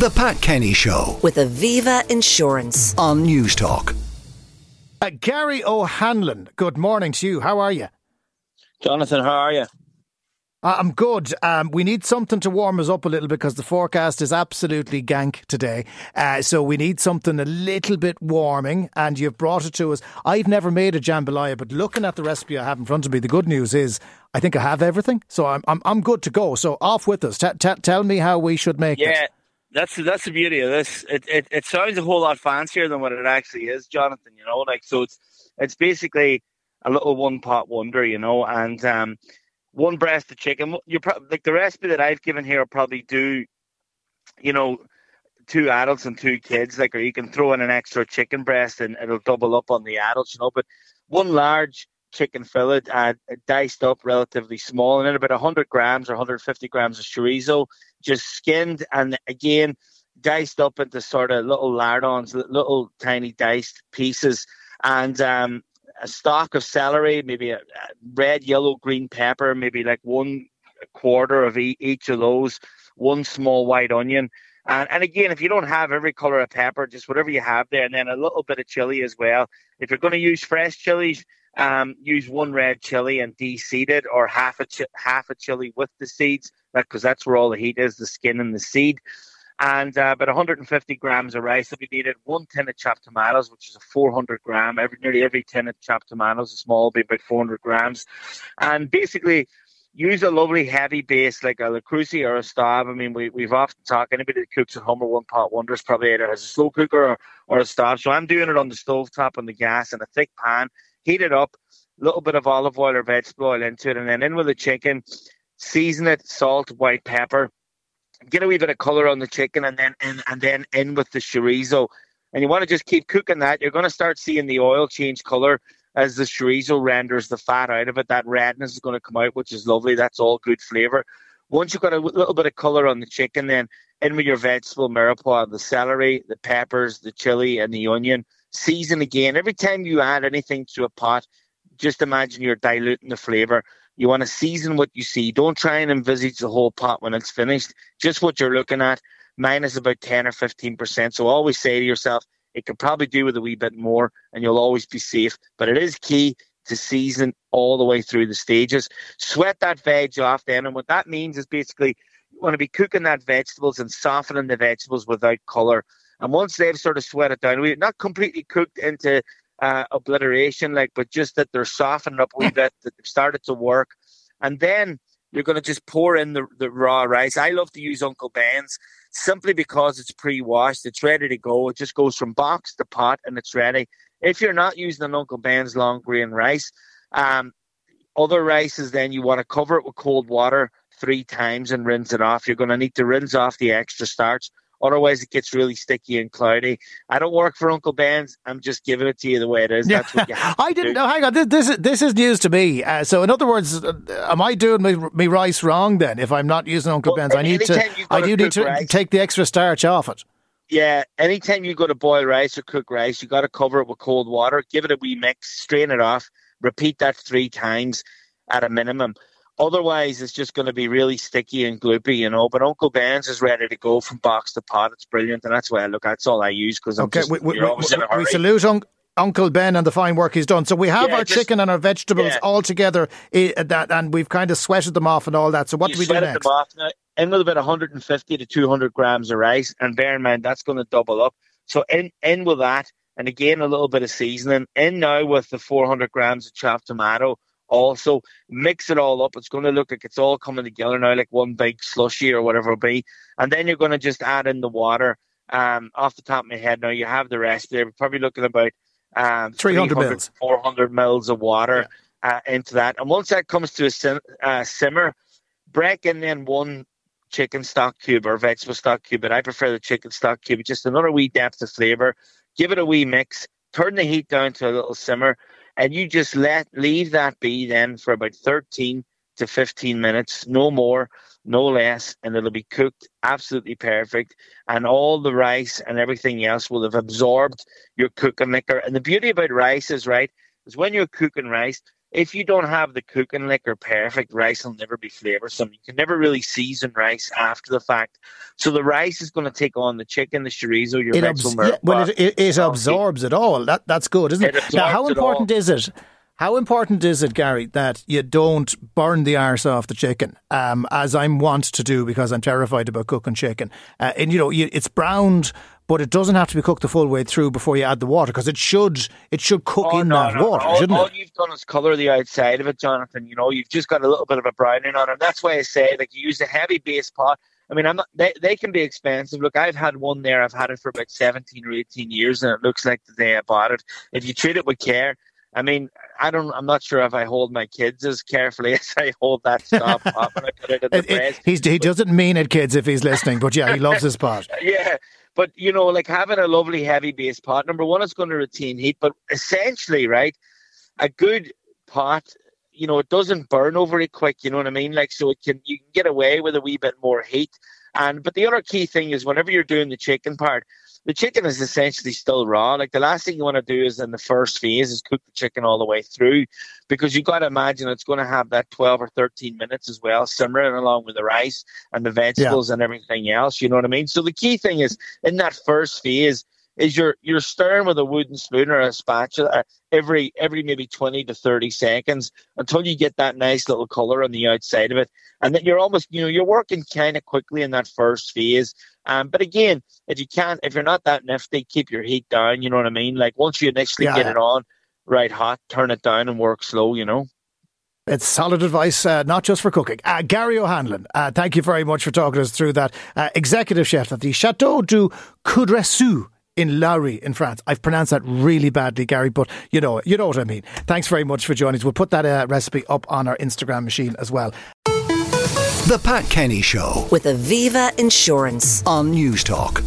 The Pat Kenny Show with Aviva Insurance. on News Talk. Uh, Gary O'Hanlon, good morning to you. How are you? Jonathan, how are you? Uh, I'm good. Um, we need something to warm us up a little because the forecast is absolutely gank today. Uh, so we need something a little bit warming, and you've brought it to us. I've never made a jambalaya, but looking at the recipe I have in front of me, the good news is I think I have everything. So I'm I'm, I'm good to go. So off with us. T- t- tell me how we should make Yeah, it. That's that's the beauty of this. It, it it sounds a whole lot fancier than what it actually is, Jonathan. You know, like so it's it's basically a little one pot wonder, you know, and um, one breast of chicken. You probably like the recipe that I've given here will probably do, you know, two adults and two kids. Like, or you can throw in an extra chicken breast and it'll double up on the adults, you know. But one large chicken fillet, uh, diced up relatively small, and then about 100 grams or 150 grams of chorizo, just skinned and again diced up into sort of little lardons, little tiny diced pieces, and um, a stalk of celery, maybe a, a red, yellow, green pepper, maybe like one quarter of e- each of those, one small white onion. And, and again, if you don't have every color of pepper, just whatever you have there, and then a little bit of chili as well. If you're going to use fresh chilies, um, use one red chili and de-seed it, or half a chi- half a chili with the seeds, because that's where all the heat is, the skin and the seed. And uh, about 150 grams of rice will be needed. One tin of chopped tomatoes, which is a 400 gram. Every nearly every tin of chopped tomatoes, a small, be about 400 grams. And basically, use a lovely heavy base like a Creuset or a Staub. I mean, we, we've often talked, anybody that cooks at home or one pot wonders probably either has a slow cooker or, or a Staub. So I'm doing it on the stove top on the gas in a thick pan, heat it up, a little bit of olive oil or vegetable oil into it, and then in with the chicken, season it, salt, white pepper, get a wee bit of color on the chicken, and then in, and then in with the chorizo. And you want to just keep cooking that. You're going to start seeing the oil change color as the chorizo renders the fat out of it. That redness is going to come out, which is lovely. That's all good flavor. Once you've got a little bit of color on the chicken, then in with your vegetable mirepoix, the celery, the peppers, the chili, and the onion. Season again. Every time you add anything to a pot, just imagine you're diluting the flavor. You want to season what you see. Don't try and envisage the whole pot when it's finished. Just what you're looking at. Mine is about 10 or 15%. So always say to yourself, it could probably do with a wee bit more and you'll always be safe. But it is key to season all the way through the stages. Sweat that veg off then. And what that means is basically you want to be cooking that vegetables and softening the vegetables without colour. And once they've sort of sweated down, we not completely cooked into uh, obliteration, like, but just that they're softened up a wee bit, that they've started to work. And then you're going to just pour in the, the raw rice. I love to use Uncle Ben's simply because it's pre-washed. It's ready to go. It just goes from box to pot and it's ready. If you're not using an Uncle Ben's long grain rice, um, other rices, then you want to cover it with cold water three times and rinse it off. You're going to need to rinse off the extra starch. Otherwise, it gets really sticky and cloudy. I don't work for Uncle Ben's. I'm just giving it to you the way it is. That's what you have I didn't do. know. Hang on, this, this is this is news to me. Uh, so, in other words, uh, am I doing me, me rice wrong then? If I'm not using Uncle Well, Ben's, I need to. anytime you go I do need to rice- take the extra starch off it. Yeah, anytime you go to boil rice or cook rice, you got to cover it with cold water. Give it a wee mix, strain it off, repeat that three times at a minimum. Otherwise, it's just going to be really sticky and gloopy, you know. But Uncle Ben's is ready to go from box to pot. It's brilliant, and that's why I look. At that's all I use because I'm Okay, just we, we, we, always in a we salute un- Uncle Ben and the fine work he's done. So we have Yeah, our just- chicken and our vegetables yeah. all together, eh, that, and we've kind of sweated them off and all that. So what you do we do next? them off now. In with about 150 to 200 grams of rice, and bear in mind that's going to double up. So in in with that, and again a little bit of seasoning. In now with the 400 grams of chopped tomato. Also mix it all up. It's going to look like it's all coming together now, like one big slushy or whatever it be. And then you're going to just add in the water. Um, off the top of my head, now you have the rest there. We're probably looking about um, 300 300 mils. 400 mils of water uh, into that. And once that comes to a sim- uh, simmer, break in then one chicken stock cube or vegetable stock cube, but I prefer the chicken stock cube. Just another wee depth of flavor. Give it a wee mix. Turn the heat down to a little simmer, and you just let leave that be then for about 13 to 15 minutes, no more, no less, and it'll be cooked absolutely perfect. And all the rice and everything else will have absorbed your cooking liquor. And the beauty about rice is right is when you're cooking rice, if you don't have the cooking liquor perfect, rice will never be flavoursome. You can never really season rice after the fact. So the rice is going to take on the chicken, the chorizo, your it abs- yeah, well, it, it, it absorbs it all. That that's good, isn't it? it now, how important is it? How important is it, Gary, that you don't burn the arse off the chicken, um, as I'm wont to do because I'm terrified about cooking chicken? Uh, and you know, you, it's browned, but it doesn't have to be cooked the full way through before you add the water because it should it should cook oh, in no, that no, water, all, shouldn't all it? All you've done is colour the outside of it, Jonathan. You know, you've just got a little bit of a browning on it. That's why I say, like, you use a heavy base pot. I mean, I'm not. They, they can be expensive. Look, I've had one there. I've had it for about seventeen or eighteen years, and it looks like the day I bought it. If you treat it with care, I mean, I don't. I'm not sure if I hold my kids as carefully as I hold that pot when I put it in the It- press. he doesn't mean it, kids, if he's listening, but yeah, he loves his pot. yeah, but you know, like having a lovely heavy base pot. Number one, it's going to retain heat, but essentially, right, a good pot, you know, it doesn't burn over it quick. You know what I mean? Like, so it can you can get away with a wee bit more heat. And but the other key thing is whenever you're doing the chicken part, the chicken is essentially still raw. Like the last thing you want to do is in the first phase is cook the chicken all the way through, because you've got to imagine it's going to have that twelve or thirteen minutes as well, simmering along with the rice and the vegetables and everything else. You know what I mean? So the key thing is in that first phase is you're you're stirring with a wooden spoon or a spatula every every maybe 20 to 30 seconds until you get that nice little color on the outside of it and then you're almost you know you're working kind of quickly in that first phase um, but again if you can't if you're not that nifty keep your heat down you know what i mean like once you initially Yeah. get it on right hot turn it down and work slow you know It's solid advice, uh, not just for cooking. Uh, Gary O'Hanlon, uh, thank you very much for talking us through that. Uh, executive chef at the Chateau du Coudreceau in Loury in France. I've pronounced that really badly, Gary, but you know, you know what I mean. Thanks very much for joining us. We'll put that uh, recipe up on our Instagram machine as well. The Pat Kenny Show With Aviva Insurance. on News Talk.